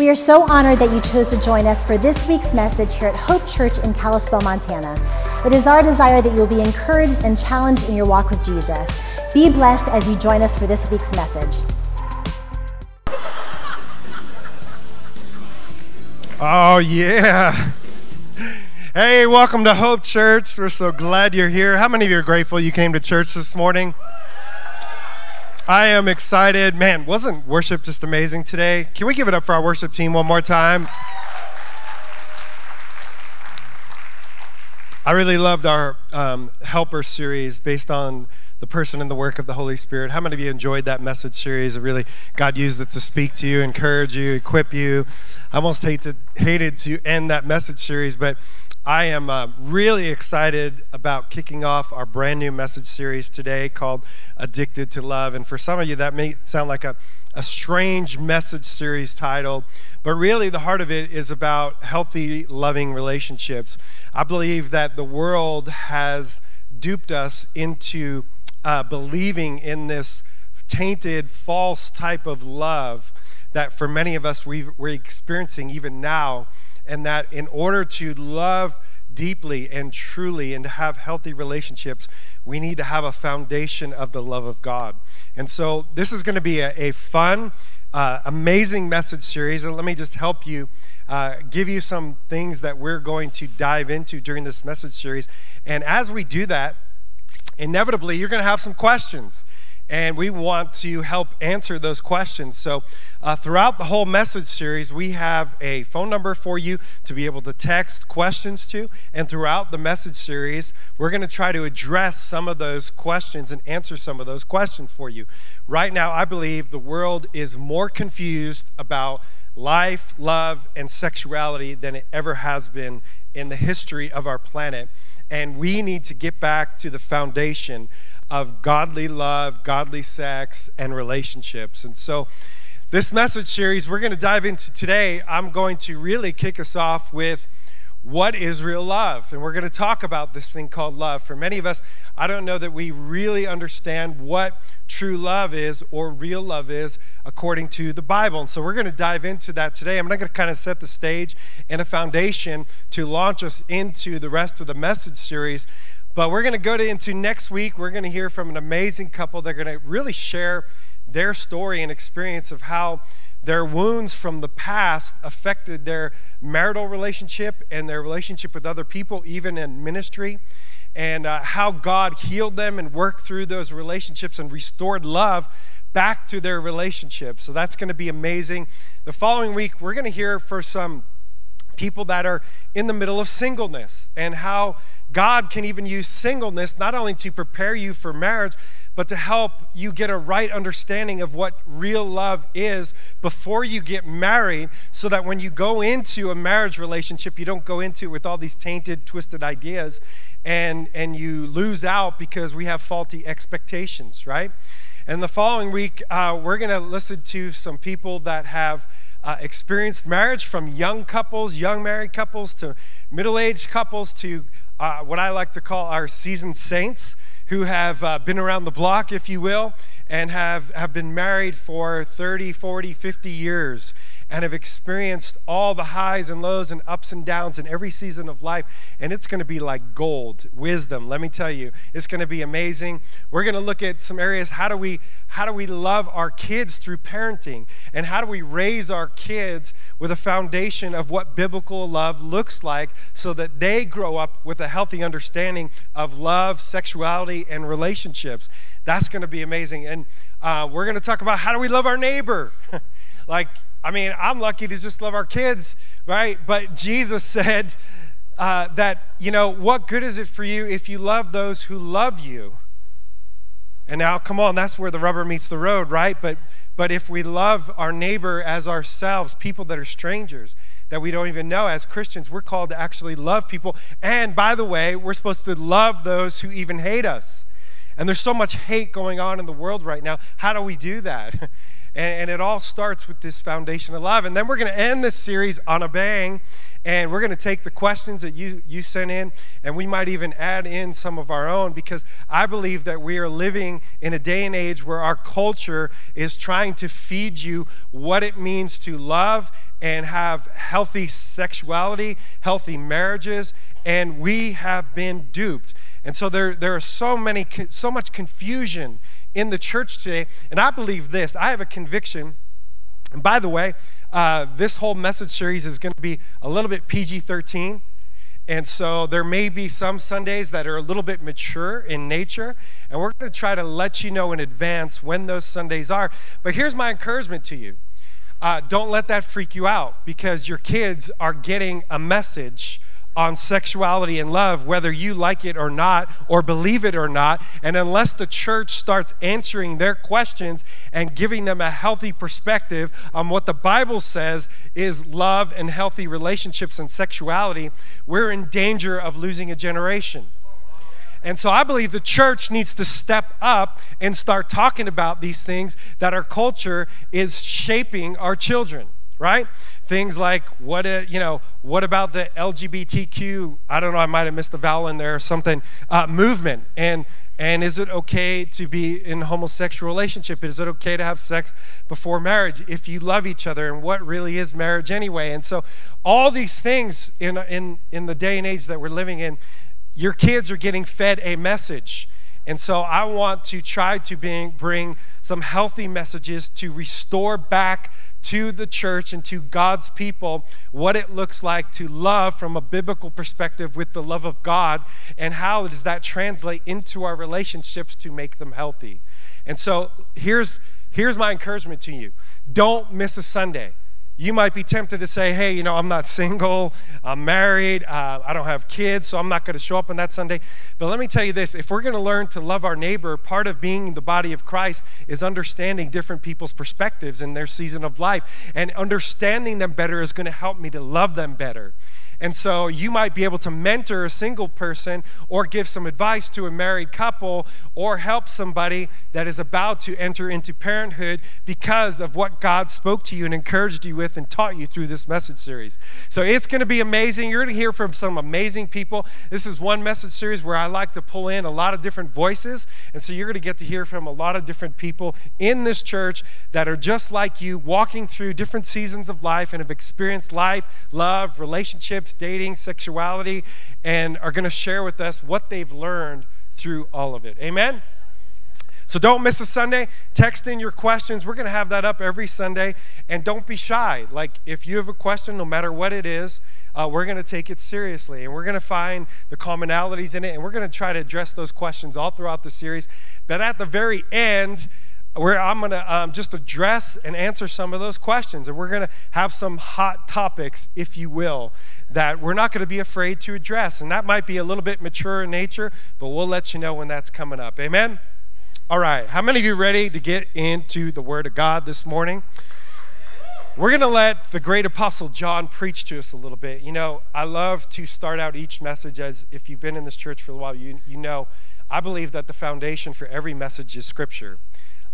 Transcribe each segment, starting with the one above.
We are so honored that you chose to join us for this week's message here at Hope Church in Kalispell, Montana. It is our desire that you will be encouraged and challenged in your walk with Jesus. Be blessed as you join us for this week's message. Oh, yeah. Hey, welcome to Hope Church. We're so glad you're here. How many of you are grateful you came to church this morning? I am excited. Man, wasn't worship just amazing today? Can we give it up for our worship team one more time? I really loved our um, Helper series based on the person and the work of the Holy Spirit. How many of you enjoyed that message series? It really, God used it to speak to you, encourage you, equip you. I almost hated, hated to end that message series, but I am uh, really excited about kicking off our brand new message series today called Addicted to Love. And for some of you, that may sound like a, a strange message series title, but really the heart of it is about healthy, loving relationships. I believe that the world has duped us into uh, believing in this tainted, false type of love that for many of us we we're experiencing even now and that in order to love deeply and truly and to have healthy relationships, we need to have a foundation of the love of God. And so this is going to be a, a fun, uh, amazing message series. And let me just help you uh, give you some things that we're going to dive into during this message series. And as we do that, inevitably, you're going to have some questions and we want to help answer those questions. So, uh, throughout the whole message series, we have a phone number for you to be able to text questions to. And throughout the message series, we're going to try to address some of those questions and answer some of those questions for you. Right now, I believe the world is more confused about life, love, and sexuality than it ever has been in the history of our planet. And we need to get back to the foundation of godly love, godly sex, and relationships. And so, this message series we're going to dive into today, I'm going to really kick us off with what is real love? And we're going to talk about this thing called love. For many of us, I don't know that we really understand what true love is or real love is according to the Bible. And so we're going to dive into that today. I'm not going to kind of set the stage and a foundation to launch us into the rest of the message series. But we're going to go to, into next week. We're going to hear from an amazing couple. They're going to really share their story and experience of how their wounds from the past affected their marital relationship and their relationship with other people, even in ministry, and uh, how God healed them and worked through those relationships and restored love back to their relationship. So that's going to be amazing. The following week, we're going to hear for some people that are in the middle of singleness and how God can even use singleness not only to prepare you for marriage, but to help you get a right understanding of what real love is before you get married, so that when you go into a marriage relationship, you don't go into it with all these tainted, twisted ideas and, and you lose out because we have faulty expectations, right? And the following week, uh, we're going to listen to some people that have uh, experienced marriage from young couples, young married couples, to middle aged couples, to uh, what I like to call our seasoned saints who have uh, been around the block, if you will, and have, have been married for 30, 40, 50 years and have experienced all the highs and lows and ups and downs in every season of life. And it's going to be like gold, wisdom. Let me tell you, it's going to be amazing. We're going to look at some areas. How do we how do we love our kids through parenting? And how do we raise our kids with a foundation of what biblical love looks like so that they grow up with a healthy understanding of love, sexuality, and relationships? That's going to be amazing. And uh, we're going to talk about how do we love our neighbor? like, I mean, I'm lucky to just love our kids, right? But Jesus said uh, that, you know, what good is it for you if you love those who love you? And now, come on, that's where the rubber meets the road, right? But, but if we love our neighbor as ourselves, people that are strangers, that we don't even know as Christians, we're called to actually love people. And by the way, we're supposed to love those who even hate us. And there's so much hate going on in the world right now. How do we do that? And, and it all starts with this foundation of love. And then we're going to end this series on a bang. And we're going to take the questions that you, you sent in, and we might even add in some of our own because I believe that we are living in a day and age where our culture is trying to feed you what it means to love and have healthy sexuality, healthy marriages, and we have been duped. And so there, there are so many, so much confusion in the church today. And I believe this. I have a conviction. And by the way, uh, this whole message series is going to be a little bit PG 13. And so there may be some Sundays that are a little bit mature in nature. And we're going to try to let you know in advance when those Sundays are. But here's my encouragement to you uh, don't let that freak you out because your kids are getting a message on sexuality and love, whether you like it or not, or believe it or not. And unless the church starts answering their questions and giving them a healthy perspective on what the Bible says is love and healthy relationships and sexuality, we're in danger of losing a generation. And so I believe the church needs to step up and start talking about these things that our culture is shaping our children right? Things like what you know, what about the LGBTQ? I don't know, I might have missed a vowel in there or something. Uh, movement and and is it okay to be in homosexual relationship? Is it okay to have sex before marriage if you love each other? And what really is marriage anyway? And so, all these things in in in the day and age that we're living in, your kids are getting fed a message. And so I want to try to bring, some healthy messages to restore back to the church and to God's people what it looks like to love from a biblical perspective with the love of God and how does that translate into our relationships to make them healthy. And so here's here's my encouragement to you. Don't miss a Sunday you might be tempted to say, hey, you know, I'm not single, I'm married, uh, I don't have kids, so I'm not going to show up on that Sunday. But let me tell you this if we're going to learn to love our neighbor, part of being the body of Christ is understanding different people's perspectives in their season of life. And understanding them better is going to help me to love them better. And so you might be able to mentor a single person or give some advice to a married couple or help somebody that is about to enter into parenthood because of what God spoke to you and encouraged you with and taught you through this message series. So it's going to be amazing. You're going to hear from some amazing people. This is one message series where I like to pull in a lot of different voices. And so you're going to get to hear from a lot of different people in this church that are just like you, walking through different seasons of life and have experienced life, love, relationships dating, sexuality, and are going to share with us what they've learned through all of it. Amen? So don't miss a Sunday. Text in your questions. We're going to have that up every Sunday. And don't be shy. Like, if you have a question, no matter what it is, uh, we're going to take it seriously. And we're going to find the commonalities in it. And we're going to try to address those questions all throughout the series. But at the very end, where I'm going to um, just address and answer some of those questions. And we're going to have some hot topics, if you will, that we're not going to be afraid to address. And that might be a little bit mature in nature, but we'll let you know when that's coming up. Amen? All right. How many of you ready to get into the Word of God this morning? We're going to let the great apostle John preach to us a little bit. You know, I love to start out each message as if you've been in this church for a while, you, you know, I believe that the foundation for every message is Scripture.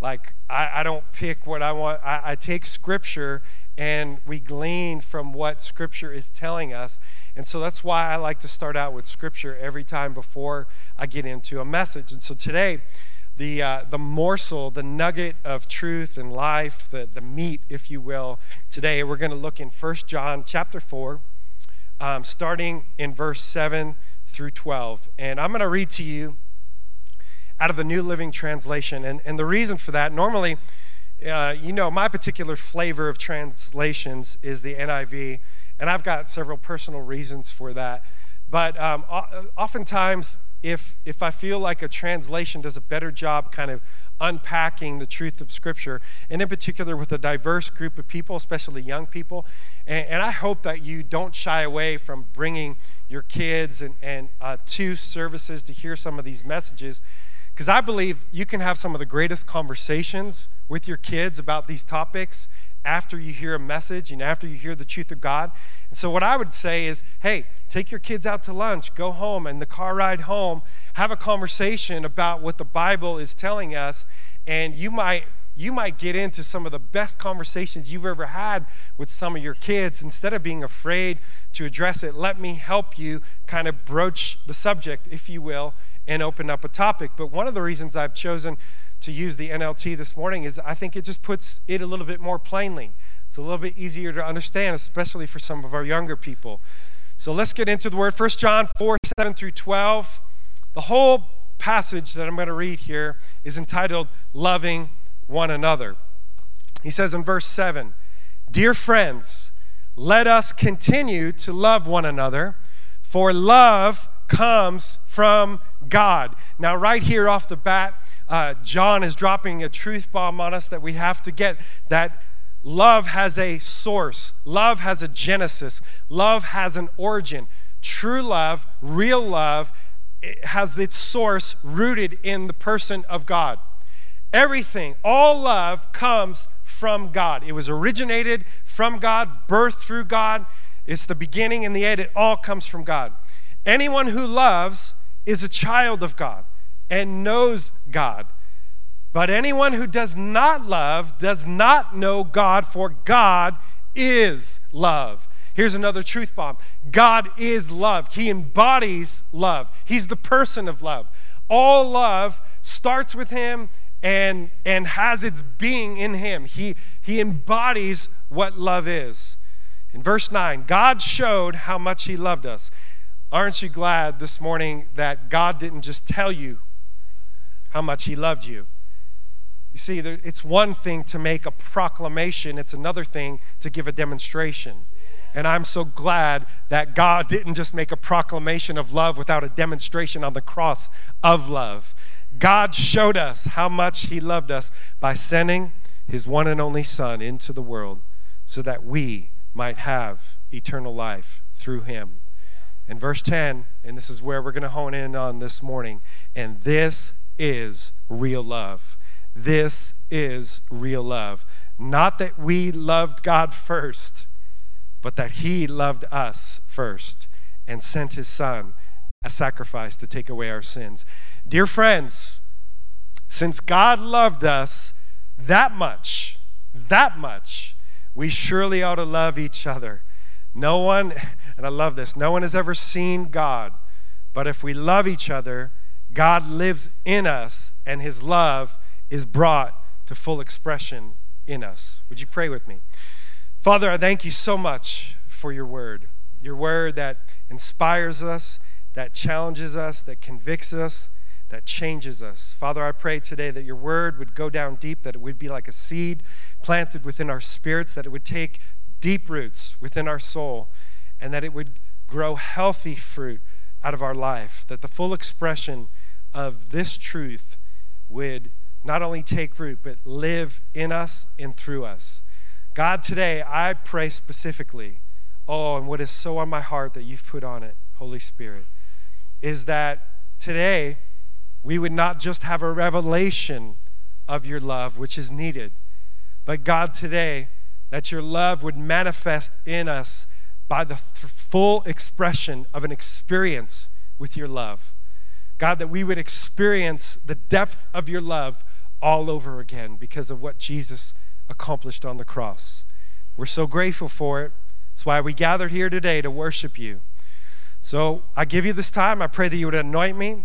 Like, I, I don't pick what I want. I, I take Scripture and we glean from what Scripture is telling us. And so that's why I like to start out with Scripture every time before I get into a message. And so today, the, uh, the morsel, the nugget of truth and life, the, the meat, if you will, today we're going to look in 1 John chapter 4, um, starting in verse 7 through 12. And I'm going to read to you out of the New Living Translation. And, and the reason for that, normally, uh, you know, my particular flavor of translations is the NIV, and I've got several personal reasons for that. But um, oftentimes, if, if I feel like a translation does a better job kind of unpacking the truth of Scripture, and in particular with a diverse group of people, especially young people. And, and I hope that you don't shy away from bringing your kids and, and uh, to services to hear some of these messages because I believe you can have some of the greatest conversations with your kids about these topics after you hear a message and after you hear the truth of God. And so, what I would say is hey, take your kids out to lunch, go home, and the car ride home, have a conversation about what the Bible is telling us, and you might you might get into some of the best conversations you've ever had with some of your kids. Instead of being afraid to address it, let me help you kind of broach the subject, if you will, and open up a topic. But one of the reasons I've chosen to use the NLT this morning is I think it just puts it a little bit more plainly. It's a little bit easier to understand, especially for some of our younger people. So let's get into the word. 1 John 4 7 through 12. The whole passage that I'm going to read here is entitled Loving One Another. He says in verse 7 Dear friends, let us continue to love one another, for love comes from God. Now, right here off the bat, uh, John is dropping a truth bomb on us that we have to get that love has a source, love has a genesis, love has an origin. True love, real love, has its source rooted in the person of God. Everything, all love comes from God. It was originated from God, birthed through God. It's the beginning and the end. It all comes from God. Anyone who loves is a child of God and knows God. But anyone who does not love does not know God, for God is love. Here's another truth bomb God is love. He embodies love, He's the person of love. All love starts with Him and, and has its being in Him. He, he embodies what love is. In verse 9, God showed how much He loved us. Aren't you glad this morning that God didn't just tell you how much He loved you? You see, it's one thing to make a proclamation, it's another thing to give a demonstration. And I'm so glad that God didn't just make a proclamation of love without a demonstration on the cross of love. God showed us how much He loved us by sending His one and only Son into the world so that we might have eternal life through Him. In verse 10, and this is where we're going to hone in on this morning, and this is real love. This is real love. Not that we loved God first, but that He loved us first and sent His Son a sacrifice to take away our sins. Dear friends, since God loved us that much, that much, we surely ought to love each other. No one, and I love this, no one has ever seen God, but if we love each other, God lives in us and His love is brought to full expression in us. Would you pray with me? Father, I thank you so much for your word, your word that inspires us, that challenges us, that convicts us, that changes us. Father, I pray today that your word would go down deep, that it would be like a seed planted within our spirits, that it would take deep roots within our soul, and that it would grow healthy fruit out of our life, that the full expression of this truth would not only take root, but live in us and through us. God, today I pray specifically, oh, and what is so on my heart that you've put on it, Holy Spirit, is that today we would not just have a revelation of your love, which is needed, but God, today, that your love would manifest in us by the th- full expression of an experience with your love. God, that we would experience the depth of your love all over again because of what Jesus accomplished on the cross. We're so grateful for it. That's why we gathered here today to worship you. So I give you this time. I pray that you would anoint me.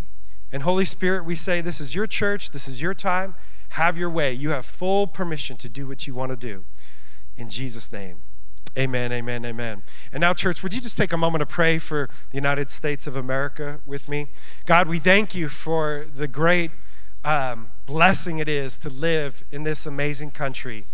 And Holy Spirit, we say, This is your church. This is your time. Have your way. You have full permission to do what you want to do. In Jesus' name. Amen, amen, amen. And now, church, would you just take a moment to pray for the United States of America with me? God, we thank you for the great um, blessing it is to live in this amazing country.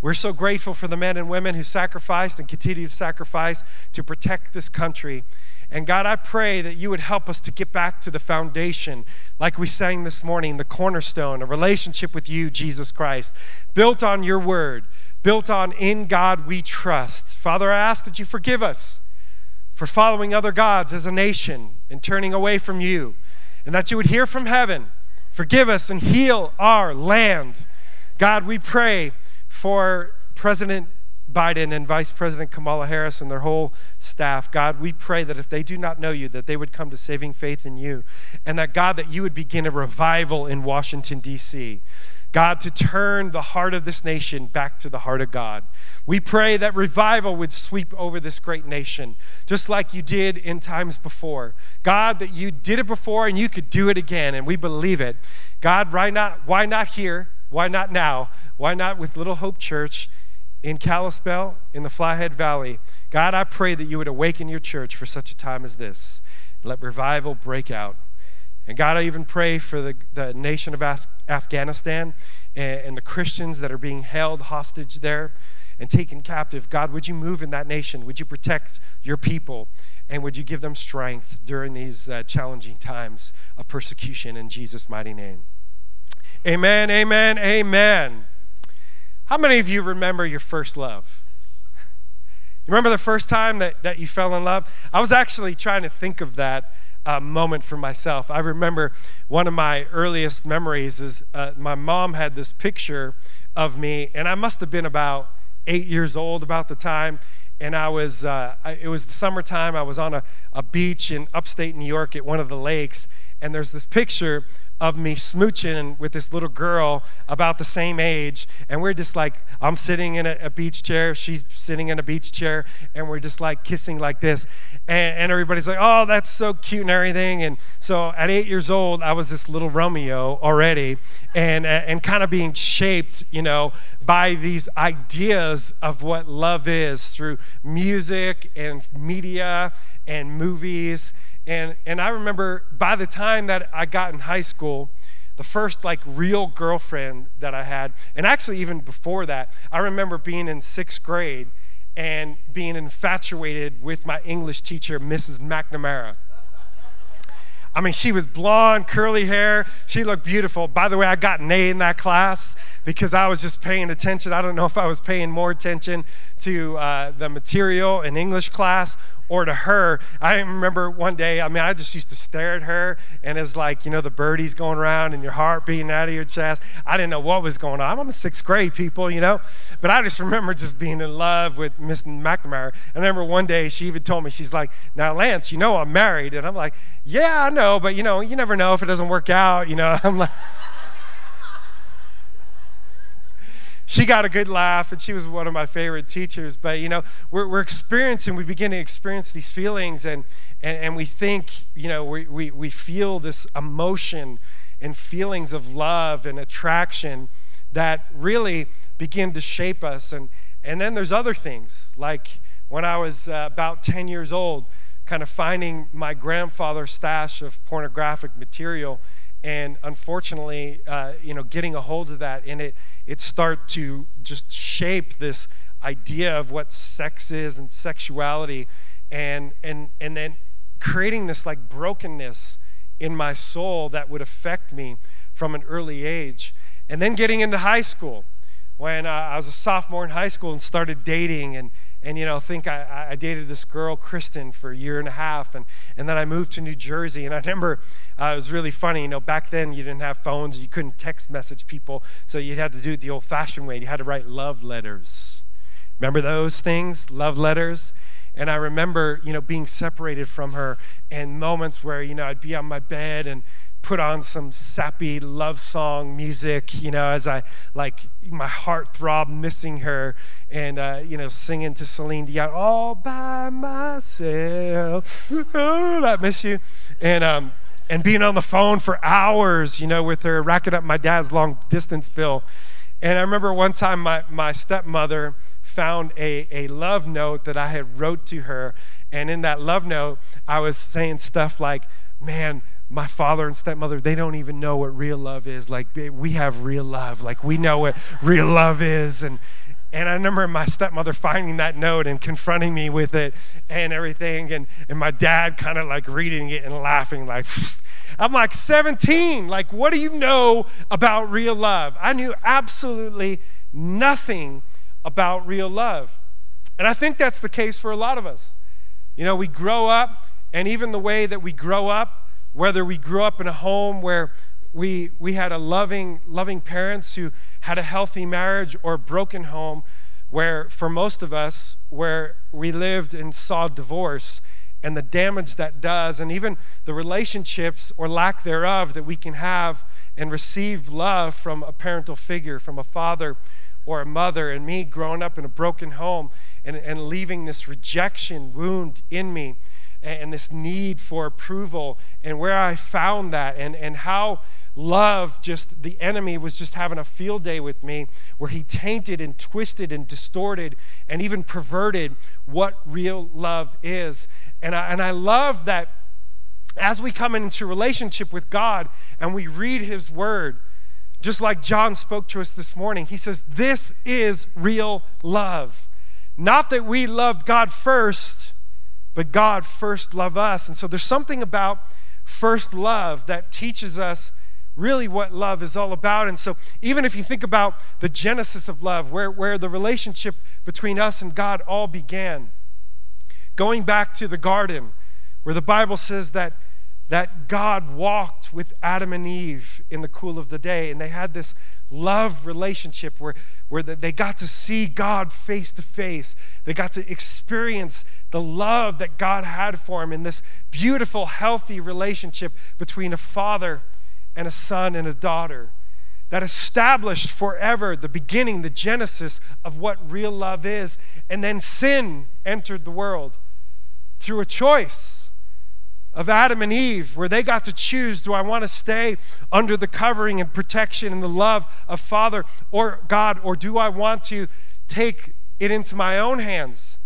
We're so grateful for the men and women who sacrificed and continue to sacrifice to protect this country. And God, I pray that you would help us to get back to the foundation, like we sang this morning, the cornerstone, a relationship with you, Jesus Christ, built on your word, built on in God we trust. Father, I ask that you forgive us for following other gods as a nation and turning away from you, and that you would hear from heaven Forgive us and heal our land. God, we pray for President Biden and Vice President Kamala Harris and their whole staff. God, we pray that if they do not know you, that they would come to saving faith in you. And that, God, that you would begin a revival in Washington, D.C. God, to turn the heart of this nation back to the heart of God. We pray that revival would sweep over this great nation, just like you did in times before. God, that you did it before and you could do it again, and we believe it. God, why not, why not here? Why not now? Why not with Little Hope Church in Kalispell, in the Flathead Valley? God, I pray that you would awaken your church for such a time as this. Let revival break out. And God, I even pray for the, the nation of Af- Afghanistan and, and the Christians that are being held hostage there and taken captive. God, would you move in that nation? Would you protect your people? And would you give them strength during these uh, challenging times of persecution in Jesus' mighty name? Amen, amen, amen. How many of you remember your first love? You remember the first time that, that you fell in love? I was actually trying to think of that uh, moment for myself. I remember one of my earliest memories is uh, my mom had this picture of me, and I must have been about eight years old about the time. And I was, uh, it was the summertime. I was on a, a beach in upstate New York at one of the lakes, and there's this picture of me smooching with this little girl about the same age. And we're just like, I'm sitting in a, a, beach chair, she's sitting in a beach chair, and we're just like kissing like this. And, and, everybody's like, oh, that's so cute and everything. And so at eight years old, I was this little Romeo already, and, uh, and kind of being shaped, you know, by these ideas of what love is through music and media and movies and, and I remember by the time that I got in high school, the first like real girlfriend that I had, and actually even before that, I remember being in sixth grade and being infatuated with my English teacher, Mrs. McNamara. I mean, she was blonde, curly hair. She looked beautiful. By the way, I got an A in that class because I was just paying attention. I don't know if I was paying more attention to uh, the material in English class or to her. I remember one day, I mean, I just used to stare at her, and it's like, you know, the birdies going around and your heart beating out of your chest. I didn't know what was going on. I'm in sixth grade, people, you know? But I just remember just being in love with Miss McNamara. I remember one day she even told me, she's like, now, Lance, you know I'm married. And I'm like, yeah, I know, but, you know, you never know if it doesn't work out, you know? I'm like, she got a good laugh and she was one of my favorite teachers but you know we're, we're experiencing we begin to experience these feelings and and, and we think you know we, we, we feel this emotion and feelings of love and attraction that really begin to shape us and and then there's other things like when i was uh, about 10 years old kind of finding my grandfather's stash of pornographic material and unfortunately uh, you know getting a hold of that and it it start to just shape this idea of what sex is and sexuality and and and then creating this like brokenness in my soul that would affect me from an early age and then getting into high school. When uh, i was a sophomore in high school and started dating and and you know think I, I dated this girl kristen for a year and a half and, and then i moved to new jersey. And i remember uh, it was really funny you know back then you didn't have phones you couldn't text message people so you had to do it the old fashioned way. You had to write love letters. Remember those things? Love letters? And i remember you know being separated from her and moments where you know i'd be on my bed and put on some sappy love song music, you know, as I like my heart throbbed missing her and, uh, you know, singing to Celine Dion all by myself. oh, I miss you. And, um, and being on the phone for hours, you know, with her, racking up my dad's long distance bill. And I remember one time my, my stepmother found a, a love note that I had wrote to her. And in that love note, I was saying stuff like, man, my father and stepmother, they don't even know what real love is. Like, we have real love. Like, we know what real love is. And, and I remember my stepmother finding that note and confronting me with it and everything. And, and my dad kind of like reading it and laughing, like, I'm like 17. Like, what do you know about real love? I knew absolutely nothing about real love. And I think that's the case for a lot of us. You know, we grow up, and even the way that we grow up, whether we grew up in a home where we, we had a loving, loving parents who had a healthy marriage or a broken home where for most of us where we lived and saw divorce and the damage that does and even the relationships or lack thereof that we can have and receive love from a parental figure, from a father or a mother, and me growing up in a broken home and, and leaving this rejection wound in me and this need for approval and where I found that and, and how love just the enemy was just having a field day with me where he tainted and twisted and distorted and even perverted what real love is. And I, and I love that as we come into relationship with God and we read his word, just like John spoke to us this morning, he says, This is real love. Not that we loved God first, but God first loved us. And so there's something about first love that teaches us really what love is all about. And so, even if you think about the genesis of love, where, where the relationship between us and God all began, going back to the garden, where the Bible says that, that God walked with Adam and Eve in the cool of the day, and they had this love relationship where, where they got to see God face to face. They got to experience the love that God had for them in this beautiful, healthy relationship between a father and a son and a daughter that established forever the beginning, the genesis of what real love is. And then sin entered the world through a choice of Adam and Eve, where they got to choose do I want to stay under the covering and protection and the love of Father or God, or do I want to take it into my own hands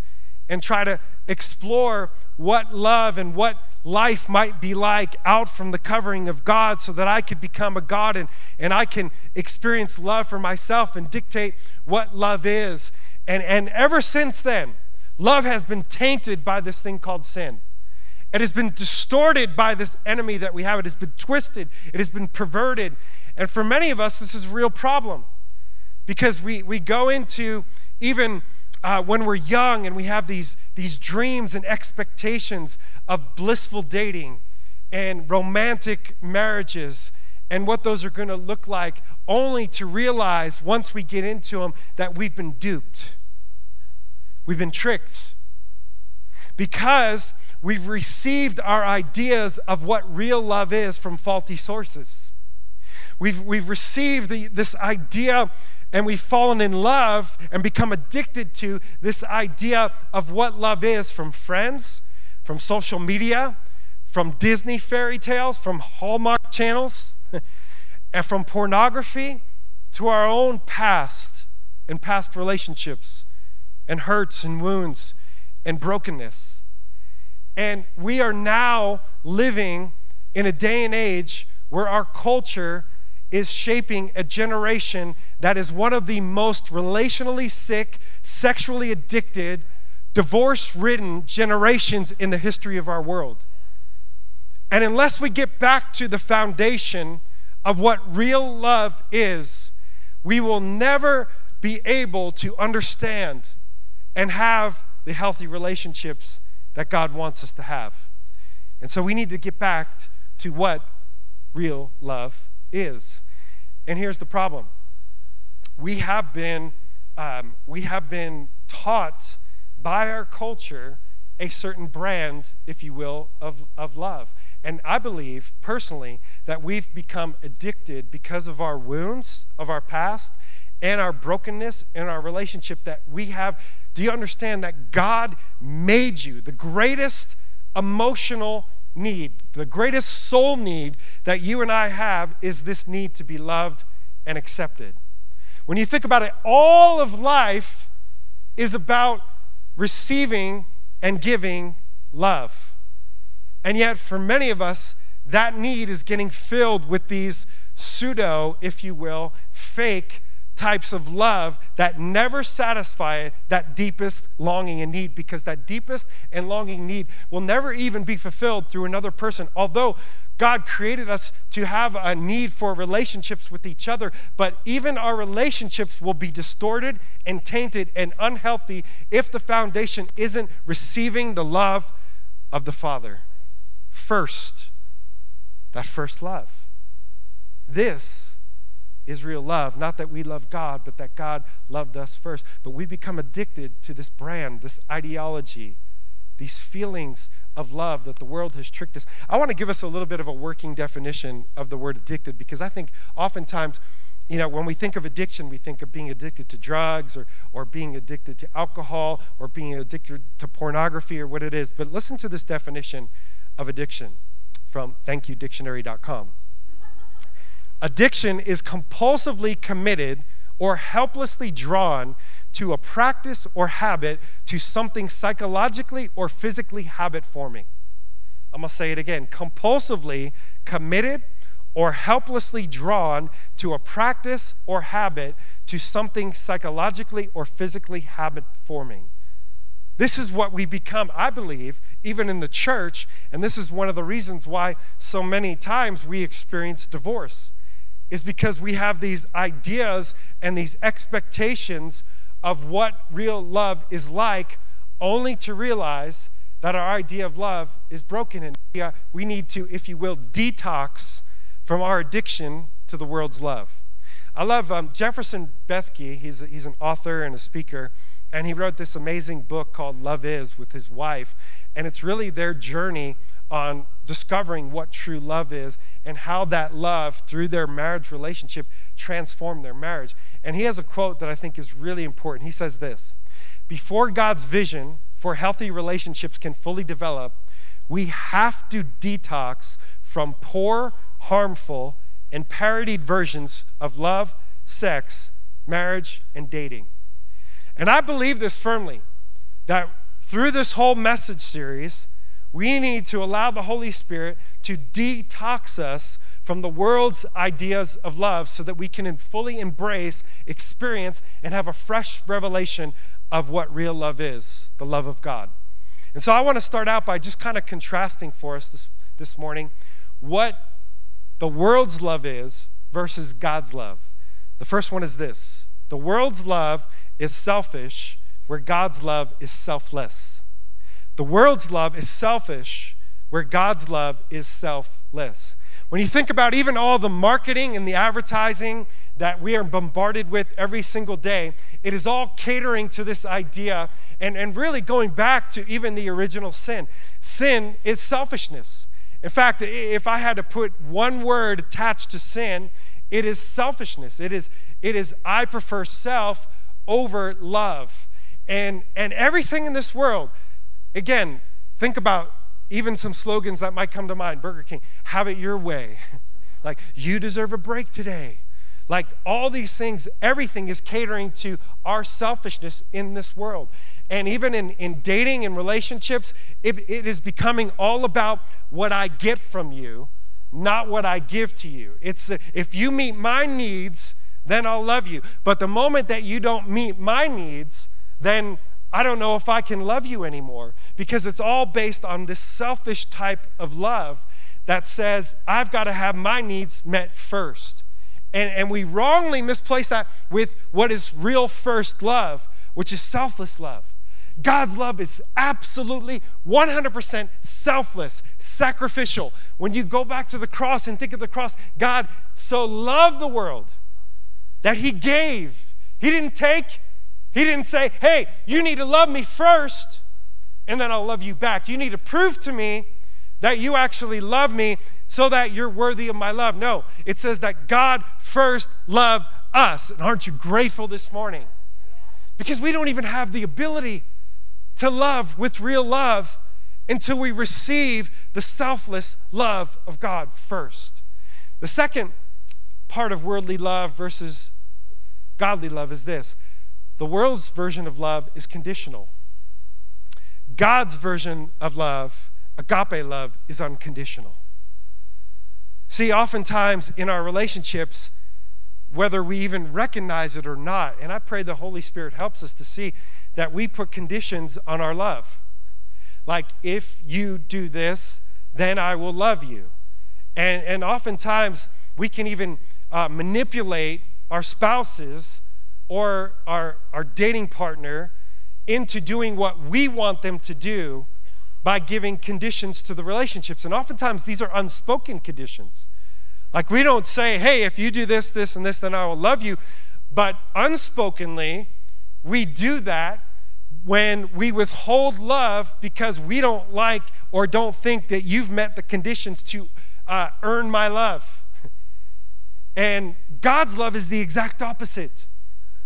and try to explore what love and what life might be like out from the covering of God so that I could become a God and, and I can experience love for myself and dictate what love is. And, and ever since then, love has been tainted by this thing called sin. It has been distorted by this enemy that we have. It has been twisted. It has been perverted. And for many of us, this is a real problem because we, we go into even uh, when we're young and we have these, these dreams and expectations of blissful dating and romantic marriages and what those are going to look like, only to realize once we get into them that we've been duped. We've been tricked. Because we've received our ideas of what real love is from faulty sources. We've, we've received the, this idea and we've fallen in love and become addicted to this idea of what love is from friends, from social media, from Disney fairy tales, from Hallmark channels, and from pornography to our own past and past relationships and hurts and wounds and brokenness. And we are now living in a day and age where our culture is shaping a generation that is one of the most relationally sick, sexually addicted, divorce ridden generations in the history of our world. And unless we get back to the foundation of what real love is, we will never be able to understand and have the healthy relationships that God wants us to have. And so we need to get back to what real love is. And here's the problem we have been, um, we have been taught by our culture a certain brand, if you will, of, of love. And I believe personally that we've become addicted because of our wounds of our past and our brokenness in our relationship that we have. Do you understand that God made you the greatest emotional need, the greatest soul need that you and I have is this need to be loved and accepted. When you think about it, all of life is about receiving and giving love. And yet, for many of us, that need is getting filled with these pseudo, if you will, fake types of love that never satisfy that deepest longing and need because that deepest and longing need will never even be fulfilled through another person. Although God created us to have a need for relationships with each other, but even our relationships will be distorted and tainted and unhealthy if the foundation isn't receiving the love of the Father. First, that first love. This is real love. Not that we love God, but that God loved us first. But we become addicted to this brand, this ideology, these feelings of love that the world has tricked us. I want to give us a little bit of a working definition of the word addicted because I think oftentimes, you know, when we think of addiction, we think of being addicted to drugs or, or being addicted to alcohol or being addicted to pornography or what it is. But listen to this definition of addiction from thankyouDictionary.com. Addiction is compulsively committed or helplessly drawn to a practice or habit to something psychologically or physically habit forming. I'm going to say it again compulsively committed or helplessly drawn to a practice or habit to something psychologically or physically habit forming. This is what we become, I believe, even in the church, and this is one of the reasons why so many times we experience divorce is because we have these ideas and these expectations of what real love is like, only to realize that our idea of love is broken. And we need to, if you will, detox from our addiction to the world's love. I love um, Jefferson Bethke, he's, a, he's an author and a speaker, and he wrote this amazing book called Love Is with his wife, and it's really their journey on discovering what true love is and how that love through their marriage relationship transformed their marriage. And he has a quote that I think is really important. He says this Before God's vision for healthy relationships can fully develop, we have to detox from poor, harmful, and parodied versions of love, sex, marriage, and dating. And I believe this firmly that through this whole message series, we need to allow the Holy Spirit to detox us from the world's ideas of love so that we can fully embrace, experience, and have a fresh revelation of what real love is the love of God. And so I want to start out by just kind of contrasting for us this, this morning what the world's love is versus God's love. The first one is this the world's love is selfish, where God's love is selfless. The world's love is selfish, where God's love is selfless. When you think about even all the marketing and the advertising that we are bombarded with every single day, it is all catering to this idea and, and really going back to even the original sin. Sin is selfishness. In fact, if I had to put one word attached to sin, it is selfishness. It is, it is I prefer self over love. And, and everything in this world, Again, think about even some slogans that might come to mind Burger King, have it your way. like, you deserve a break today. Like, all these things, everything is catering to our selfishness in this world. And even in, in dating and relationships, it, it is becoming all about what I get from you, not what I give to you. It's if you meet my needs, then I'll love you. But the moment that you don't meet my needs, then I don't know if I can love you anymore because it's all based on this selfish type of love that says, I've got to have my needs met first. And, and we wrongly misplace that with what is real first love, which is selfless love. God's love is absolutely 100% selfless, sacrificial. When you go back to the cross and think of the cross, God so loved the world that He gave. He didn't take, he didn't say, hey, you need to love me first, and then I'll love you back. You need to prove to me that you actually love me so that you're worthy of my love. No, it says that God first loved us. And aren't you grateful this morning? Because we don't even have the ability to love with real love until we receive the selfless love of God first. The second part of worldly love versus godly love is this the world's version of love is conditional. God's version of love, agape love, is unconditional. See, oftentimes in our relationships, whether we even recognize it or not, and I pray the Holy Spirit helps us to see that we put conditions on our love. Like, if you do this, then I will love you. And, and oftentimes we can even uh, manipulate our spouses or our, our dating partner into doing what we want them to do by giving conditions to the relationships. And oftentimes these are unspoken conditions. Like we don't say, hey, if you do this, this, and this, then I will love you. But unspokenly, we do that when we withhold love because we don't like or don't think that you've met the conditions to uh, earn my love. And God's love is the exact opposite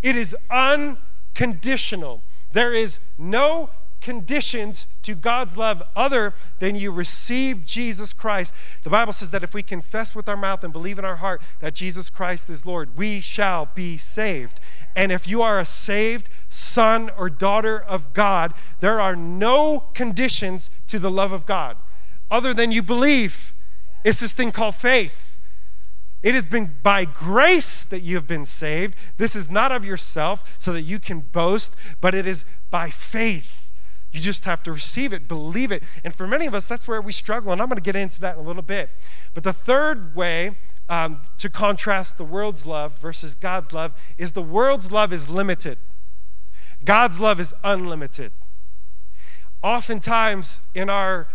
it is unconditional. There is no conditions to God's love other than you receive Jesus Christ. The Bible says that if we confess with our mouth and believe in our heart that Jesus Christ is Lord, we shall be saved. And if you are a saved son or daughter of God, there are no conditions to the love of God other than you believe. It's this thing called faith. It has been by grace that you have been saved. This is not of yourself so that you can boast, but it is by faith. You just have to receive it, believe it. And for many of us, that's where we struggle. And I'm going to get into that in a little bit. But the third way um, to contrast the world's love versus God's love is the world's love is limited, God's love is unlimited. Oftentimes, in our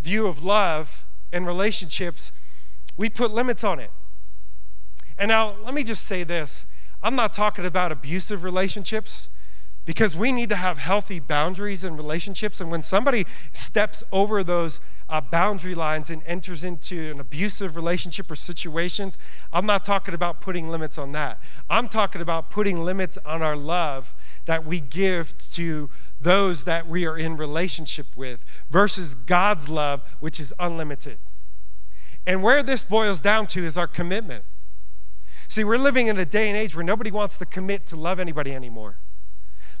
view of love and relationships, we put limits on it. And now, let me just say this I'm not talking about abusive relationships because we need to have healthy boundaries in relationships. And when somebody steps over those uh, boundary lines and enters into an abusive relationship or situations, I'm not talking about putting limits on that. I'm talking about putting limits on our love that we give to those that we are in relationship with versus God's love, which is unlimited. And where this boils down to is our commitment. See, we're living in a day and age where nobody wants to commit to love anybody anymore.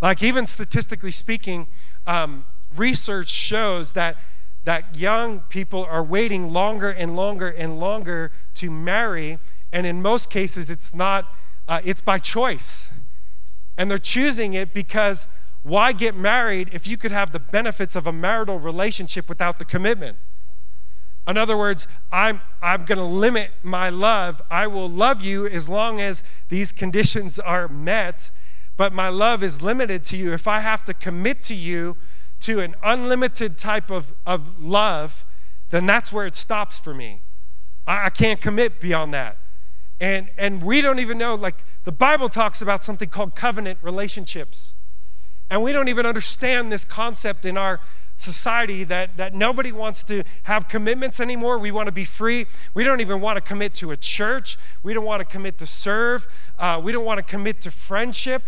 Like, even statistically speaking, um, research shows that, that young people are waiting longer and longer and longer to marry. And in most cases, it's not, uh, it's by choice. And they're choosing it because why get married if you could have the benefits of a marital relationship without the commitment? In other words, I'm, I'm going to limit my love. I will love you as long as these conditions are met but my love is limited to you. If I have to commit to you to an unlimited type of, of love, then that's where it stops for me. I, I can't commit beyond that. And, and we don't even know, like, the Bible talks about something called covenant relationships. And we don't even understand this concept in our society that, that nobody wants to have commitments anymore. We want to be free. We don't even want to commit to a church. We don't want to commit to serve. Uh, we don't want to commit to friendship.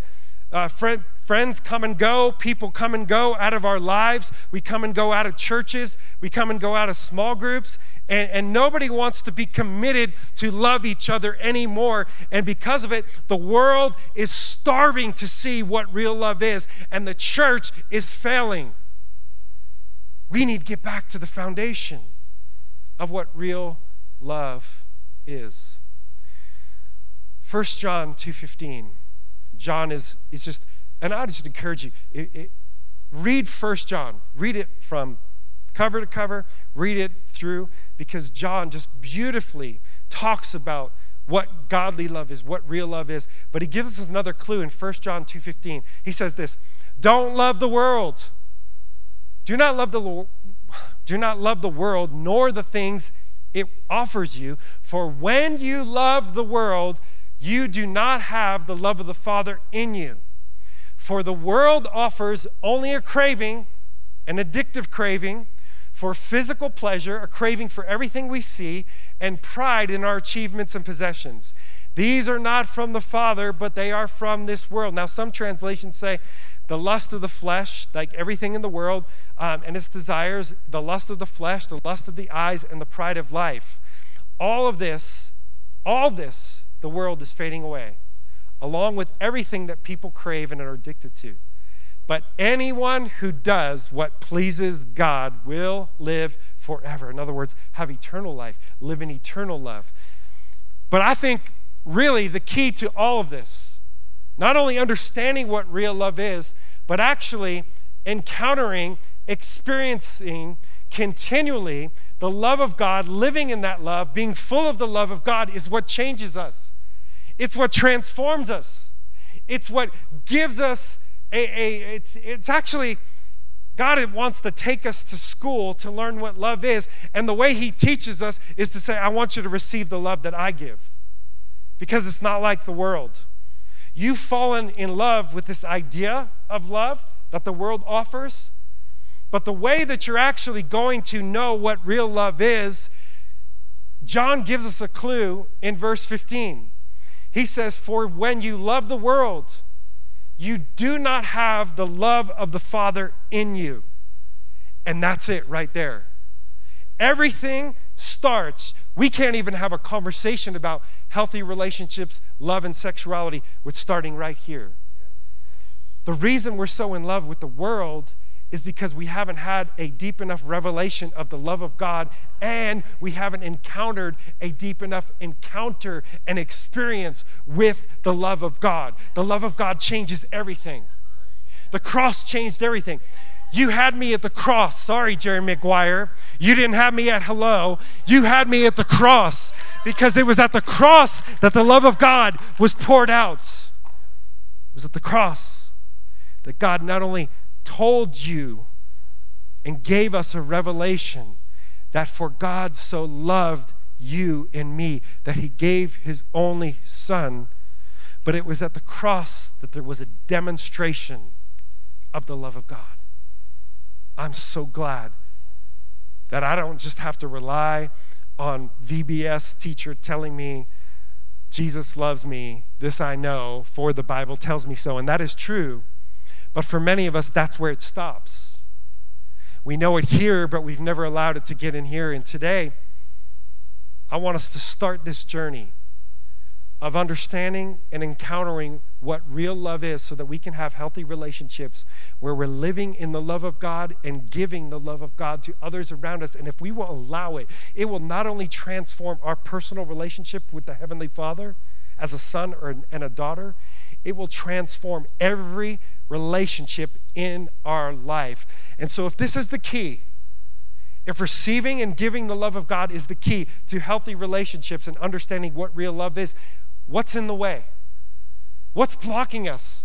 Uh, friend, friends come and go, people come and go out of our lives. We come and go out of churches, we come and go out of small groups, and, and nobody wants to be committed to love each other anymore. And because of it, the world is starving to see what real love is, and the church is failing. We need to get back to the foundation of what real love is. 1 John 2:15 John is, is just, and I just encourage you, it, it, read First John. Read it from cover to cover, read it through, because John just beautifully talks about what godly love is, what real love is. But he gives us another clue in 1 John 2:15. He says this: Don't love the world. Do not love the do not love the world nor the things it offers you, for when you love the world, you do not have the love of the Father in you. For the world offers only a craving, an addictive craving for physical pleasure, a craving for everything we see, and pride in our achievements and possessions. These are not from the Father, but they are from this world. Now, some translations say the lust of the flesh, like everything in the world, um, and its desires, the lust of the flesh, the lust of the eyes, and the pride of life. All of this, all this the world is fading away, along with everything that people crave and are addicted to. But anyone who does what pleases God will live forever. In other words, have eternal life, live in eternal love. But I think really the key to all of this, not only understanding what real love is, but actually encountering, experiencing continually the love of God, living in that love, being full of the love of God is what changes us. It's what transforms us. It's what gives us a, a it's, it's actually, God wants to take us to school to learn what love is. And the way He teaches us is to say, I want you to receive the love that I give. Because it's not like the world. You've fallen in love with this idea of love that the world offers. But the way that you're actually going to know what real love is, John gives us a clue in verse 15. He says, For when you love the world, you do not have the love of the Father in you. And that's it right there. Everything starts. We can't even have a conversation about healthy relationships, love, and sexuality with starting right here. The reason we're so in love with the world is because we haven't had a deep enough revelation of the love of God and we haven't encountered a deep enough encounter and experience with the love of God. The love of God changes everything. The cross changed everything. You had me at the cross. Sorry, Jerry Maguire. You didn't have me at hello. You had me at the cross because it was at the cross that the love of God was poured out. It was at the cross that God not only told you and gave us a revelation that for God so loved you and me that he gave his only son, but it was at the cross that there was a demonstration of the love of God. I'm so glad that I don't just have to rely on VBS teacher telling me Jesus loves me, this I know, for the Bible tells me so, and that is true. But for many of us, that's where it stops. We know it here, but we've never allowed it to get in here. And today, I want us to start this journey of understanding and encountering what real love is so that we can have healthy relationships where we're living in the love of God and giving the love of God to others around us. And if we will allow it, it will not only transform our personal relationship with the Heavenly Father as a son or, and a daughter, it will transform every relationship in our life. And so, if this is the key, if receiving and giving the love of God is the key to healthy relationships and understanding what real love is, what's in the way? What's blocking us?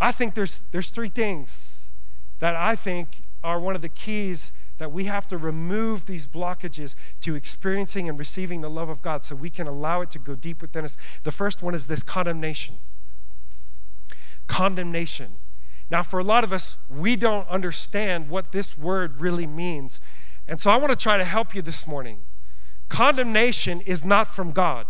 I think there's, there's three things that I think are one of the keys that we have to remove these blockages to experiencing and receiving the love of God so we can allow it to go deep within us. The first one is this condemnation condemnation. Now, for a lot of us, we don't understand what this word really means. And so I want to try to help you this morning. Condemnation is not from God.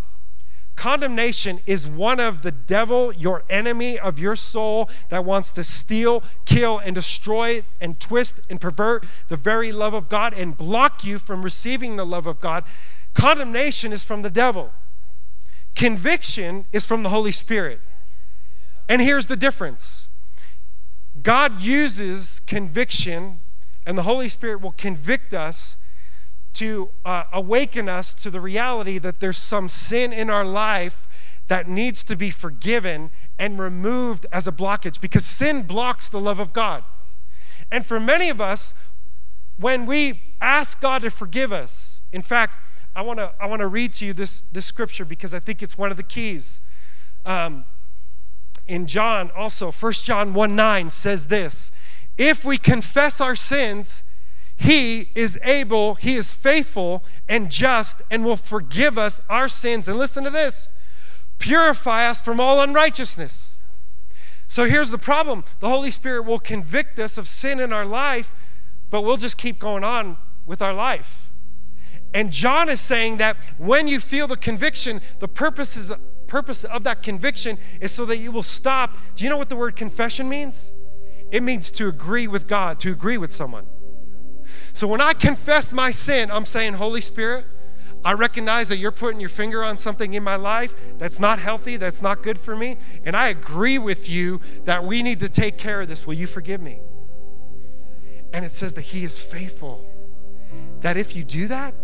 Condemnation is one of the devil, your enemy of your soul, that wants to steal, kill, and destroy and twist and pervert the very love of God and block you from receiving the love of God. Condemnation is from the devil, conviction is from the Holy Spirit. And here's the difference God uses conviction, and the Holy Spirit will convict us to uh, awaken us to the reality that there's some sin in our life that needs to be forgiven and removed as a blockage because sin blocks the love of God. And for many of us, when we ask God to forgive us, in fact, I want to I want to read to you this this scripture because I think it's one of the keys. Um, in John also, 1 John 1 9 says this If we confess our sins, he is able, he is faithful and just, and will forgive us our sins. And listen to this purify us from all unrighteousness. So here's the problem the Holy Spirit will convict us of sin in our life, but we'll just keep going on with our life. And John is saying that when you feel the conviction, the purpose is purpose of that conviction is so that you will stop. Do you know what the word confession means? It means to agree with God, to agree with someone. So when I confess my sin, I'm saying, Holy Spirit, I recognize that you're putting your finger on something in my life that's not healthy, that's not good for me, and I agree with you that we need to take care of this. Will you forgive me? And it says that He is faithful. That if you do that,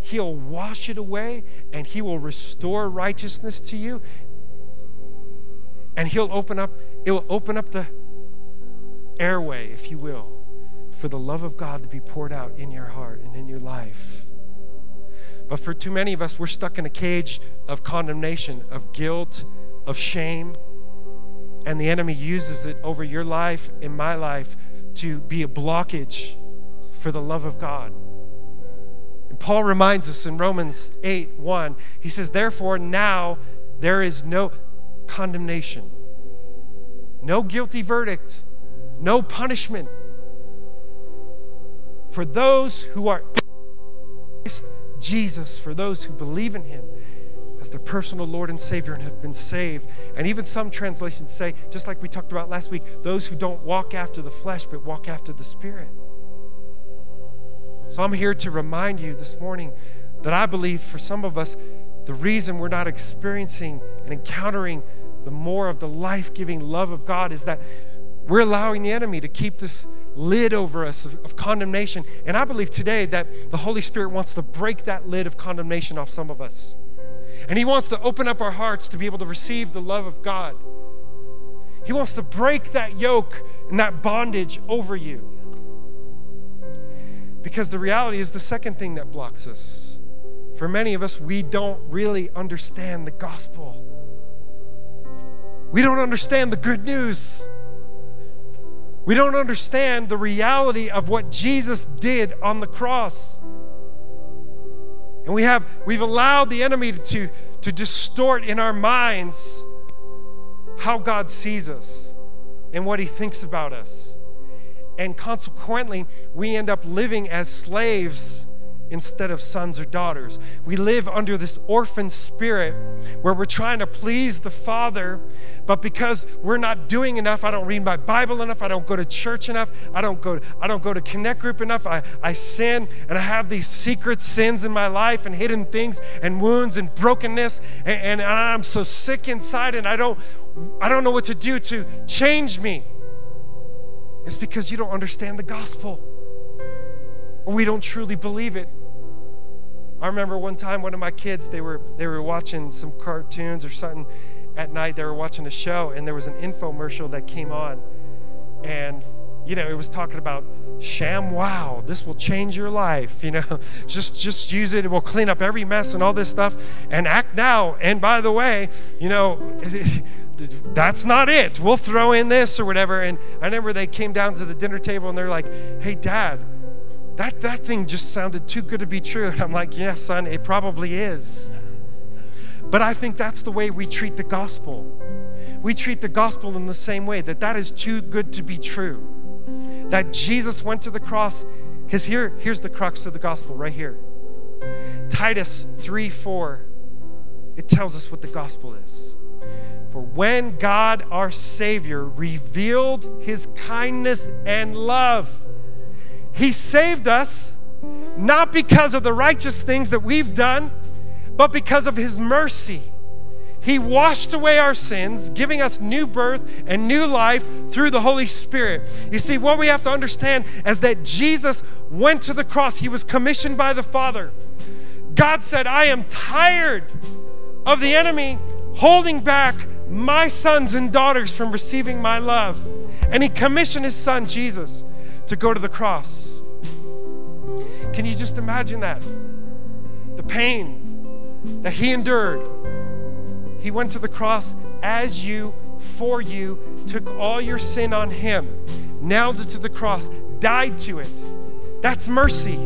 He'll wash it away and He will restore righteousness to you. And He'll open up, it will open up the airway, if you will, for the love of God to be poured out in your heart and in your life. But for too many of us, we're stuck in a cage of condemnation, of guilt, of shame. And the enemy uses it over your life, in my life, to be a blockage for the love of God. And Paul reminds us in Romans 8 1, he says, Therefore, now there is no condemnation. no guilty verdict, no punishment. For those who are Christ Jesus, for those who believe in him as their personal Lord and Savior and have been saved. And even some translations say, just like we talked about last week, those who don't walk after the flesh but walk after the Spirit. So I'm here to remind you this morning that I believe for some of us, the reason we're not experiencing and encountering the more of the life giving love of God is that we're allowing the enemy to keep this lid over us of, of, condemnation. And I believe today that the Holy Spirit wants to break that lid of condemnation off some of us. And He wants to open up our hearts to be able to receive the love of God. He wants to break that yoke and that bondage over you. Because the reality is the second thing that blocks us. For many of us, we don't really understand the gospel. We don't understand the good news. We don't understand the reality of what Jesus did on the cross. And we have we've allowed the enemy to, to distort in our minds how God sees us and what he thinks about us. And consequently, we end up living as slaves instead of sons or daughters. We live under this orphan spirit where we're trying to please the Father, but because we're not doing enough, I don't read my Bible enough, I don't go to church enough, I don't go, I don't go to connect group enough, I, I sin and I have these secret sins in my life and hidden things and wounds and brokenness, and, and I'm so sick inside and I don't I don't know what to do to change me. It's because you don't understand the gospel we don't truly believe it. I remember one time one of my kids, they were they were watching some cartoons or something at night. They were watching a show and there was an infomercial that came on. And you know, it was talking about ShamWow This will change your life. You know, just just use it. It will clean up every mess and all this stuff. And act now. And by the way, you know, that's not it. We'll throw in this or whatever. And I remember they came down to the dinner table and they're like, "Hey, Dad." That, that thing just sounded too good to be true. And I'm like, yes, son, it probably is. But I think that's the way we treat the gospel. We treat the gospel in the same way that that is too good to be true. That Jesus went to the cross, because here, here's the crux of the gospel right here. Titus 3 4, it tells us what the gospel is. For when God our Savior revealed his kindness and love, he saved us not because of the righteous things that we've done, but because of His mercy. He washed away our sins, giving us new birth and new life through the Holy Spirit. You see, what we have to understand is that Jesus went to the cross, He was commissioned by the Father. God said, I am tired of the enemy holding back my sons and daughters from receiving my love. And He commissioned His Son, Jesus to go to the cross. Can you just imagine that? The pain that he endured. He went to the cross as you, for you, took all your sin on him, nailed it to the cross, died to it. That's mercy.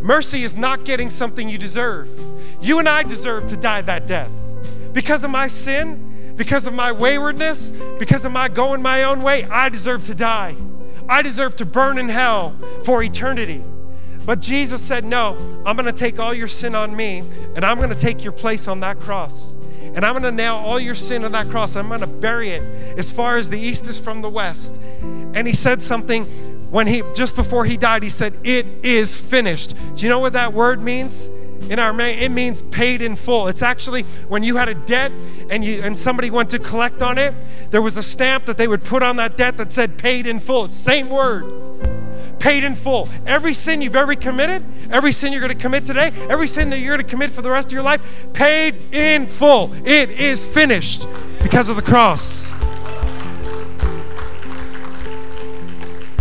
Mercy is not getting something you deserve. You and I deserve to die that death. Because of my sin, because of my waywardness, because of my going my own way, I deserve to die. I deserve to burn in hell for eternity. But Jesus said, No, I'm going to take all your sin on me, and I'm going to take your place on that cross. And I'm going to nail all your sin on that cross. I'm going to bury it as far as the east is from the west. And he said something when he, just before he died, he said, It is finished. Do you know what that word means? In our it means paid in full. It's actually when you had a debt and you and somebody went to collect on it there was a stamp that they would put on that debt that said paid in full. It's same word. Paid in full. Every sin you've ever committed every sin you're going to commit today every sin that you're going to commit for the rest of your life paid in full. It is finished because of the cross.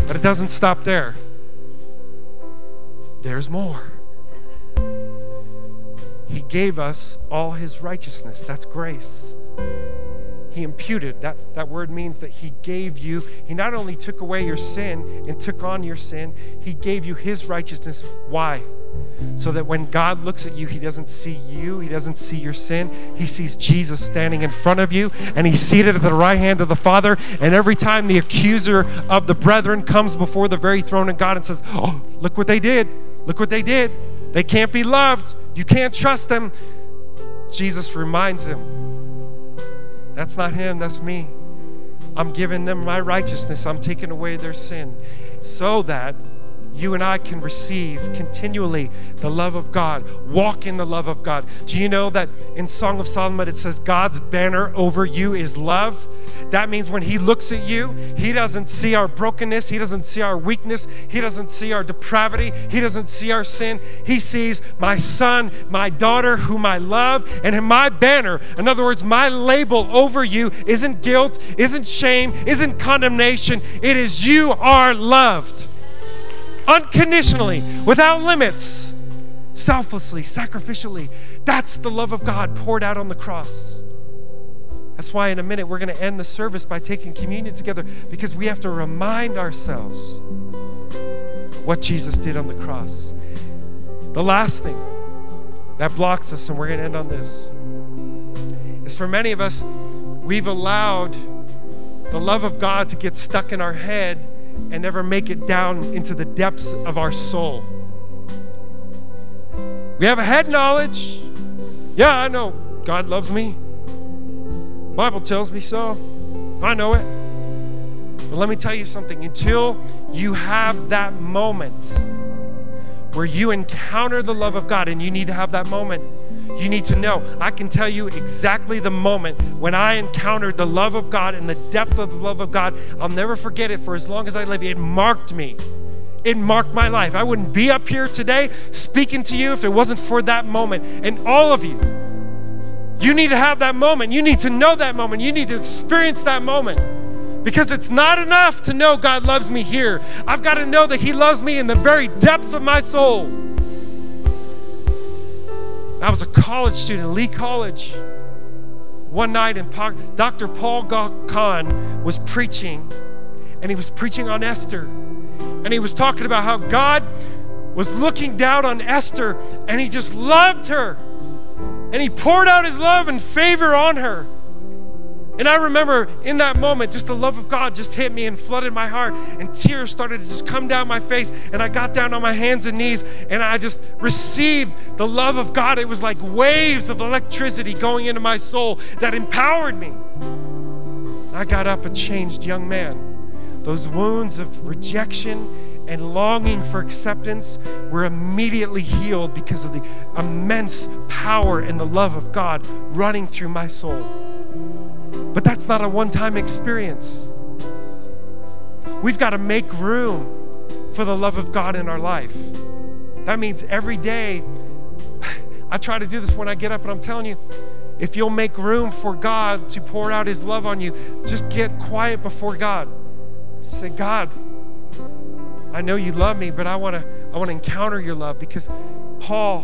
But it doesn't stop there. There's more he gave us all his righteousness. That's grace. He imputed. That, that word means that he gave you, he not only took away your sin and took on your sin, he gave you his righteousness. Why? so that when God looks at you, He doesn't see you, He doesn't see your sin. He sees Jesus standing in front of you, and He's seated at the right hand of the Father. And every time the accuser of the brethren comes before the very throne of God and says, Oh, look what they did, look what they did. They can't be loved, you can't trust them. Jesus reminds him, That's not him, that's me. I'm giving them my righteousness, I'm taking away their sin so that you and I can receive continually the love of God, walk in the love of God. Do you know that in Song of Solomon it says God's banner over you is love? That means when He looks at you, He doesn't see our brokenness, He doesn't see our weakness, He doesn't see our depravity, He doesn't see our sin. He sees my son, my daughter, whom I love, and in my banner, in other words, my label over you isn't guilt, isn't shame, isn't condemnation. It is you are loved unconditionally, without limits, selflessly, sacrificially. That's the love of God poured out on the cross. That's why in a minute we're going to end the service by taking communion together because we have to remind ourselves what Jesus did on the cross. The last thing that blocks us, and we're going to end on this, is for many of us, we've allowed the love of God to get stuck in our head and never make it down into the depths of our soul. We have a head knowledge. Yeah, I know God loves me. Bible tells me so. I know it. But let me tell you something until you have that moment where you encounter the love of God and you need to have that moment you need to know. I can tell you exactly the moment when I encountered the love of God and the depth of the love of God. I'll never forget it for as long as I live. It marked me. It marked my life. I wouldn't be up here today speaking to you if it wasn't for that moment. And all of you, you need to have that moment. You need to know that moment. You need to experience that moment. Because it's not enough to know God loves me here. I've got to know that He loves me in the very depths of my soul. I was a college student, Lee College. One night, and Dr. Paul Conn was preaching, and he was preaching on Esther. And he was talking about how God was looking down on Esther, and he just loved her. And he poured out his love and favor on her. And I remember in that moment, just the love of God just hit me and flooded my heart, and tears started to just come down my face. And I got down on my hands and knees, and I just received the love of God. It was like waves of electricity going into my soul that empowered me. I got up a changed young man. Those wounds of rejection and longing for acceptance were immediately healed because of the immense power and the love of God running through my soul. But that's not a one time experience. We've got to make room for the love of God in our life. That means every day, I try to do this when I get up, and I'm telling you, if you'll make room for God to pour out His love on you, just get quiet before God. Say, God, I know you love me, but I want to I want to encounter your love because Paul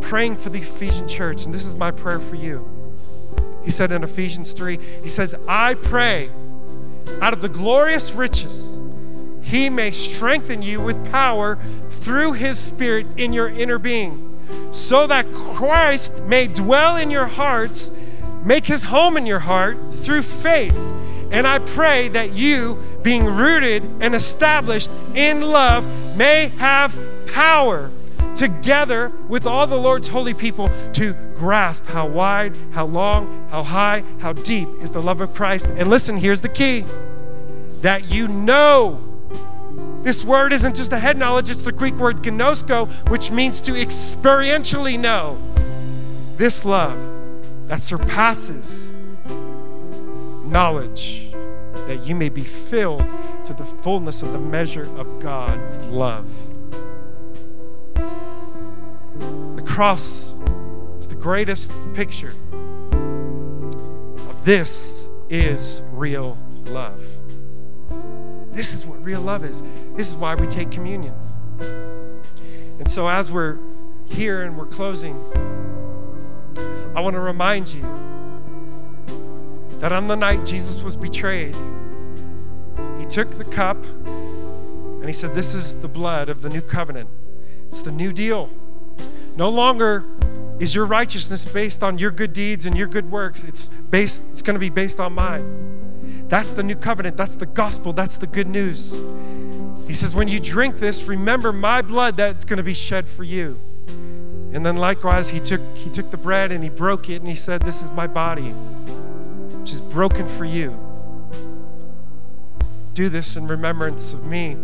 praying for the Ephesian church, and this is my prayer for you. He said in Ephesians 3, he says, I pray out of the glorious riches, he may strengthen you with power through his spirit in your inner being, so that Christ may dwell in your hearts, make his home in your heart through faith. And I pray that you, being rooted and established in love, may have power together with all the Lord's holy people to grasp how wide, how long, how high, how deep is the love of Christ. And listen, here's the key that you know. This word isn't just a head knowledge, it's the Greek word gnosko, which means to experientially know. This love that surpasses knowledge, that you may be filled to the fullness of the measure of God's love. The cross the greatest picture of this is real love. This is what real love is. This is why we take communion. And so, as we're here and we're closing, I want to remind you that on the night Jesus was betrayed, he took the cup and he said, This is the blood of the new covenant It's the new deal. No longer is your righteousness based on your good deeds and your good works. It's based it's going to be based on mine. That's the new covenant. That's the gospel. That's the good news. He says when you drink this, remember my blood that's going to be shed for you. And then likewise he took he took the bread and he broke it and he said this is my body which is broken for you. Do this in remembrance of me.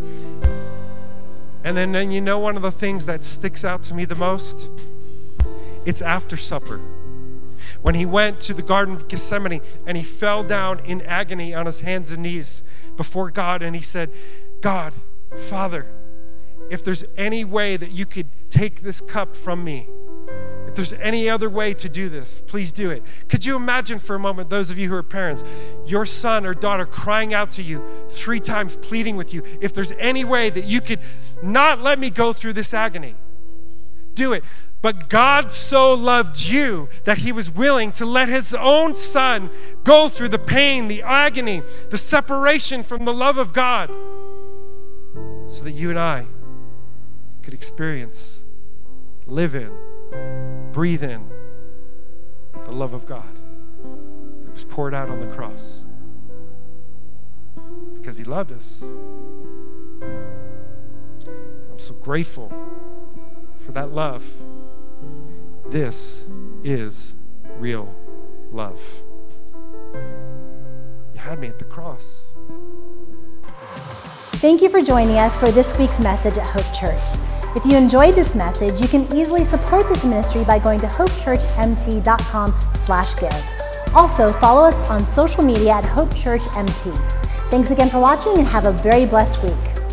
And then, then you know one of the things that sticks out to me the most? It's after supper. When he went to the Garden of Gethsemane and he fell down in agony on his hands and knees before God and he said, God, Father, if there's any way that you could take this cup from me, if there's any other way to do this, please do it. Could you imagine for a moment, those of you who are parents, your son or daughter crying out to you three times, pleading with you, if there's any way that you could not let me go through this agony, do it. But God so loved you that he was willing to let his own son go through the pain, the agony, the separation from the love of God so that you and I could experience, live in, breathe in the love of God that was poured out on the cross because He loved us. I'm so grateful for that love. This is real love. You had me at the cross. Thank you for joining us for this week's message at Hope Church. If you enjoyed this message, you can easily support this ministry by going to hopechurchmt.com slash give. Also, follow us on social media at Hope Church MT. Thanks again for watching and have a very blessed week.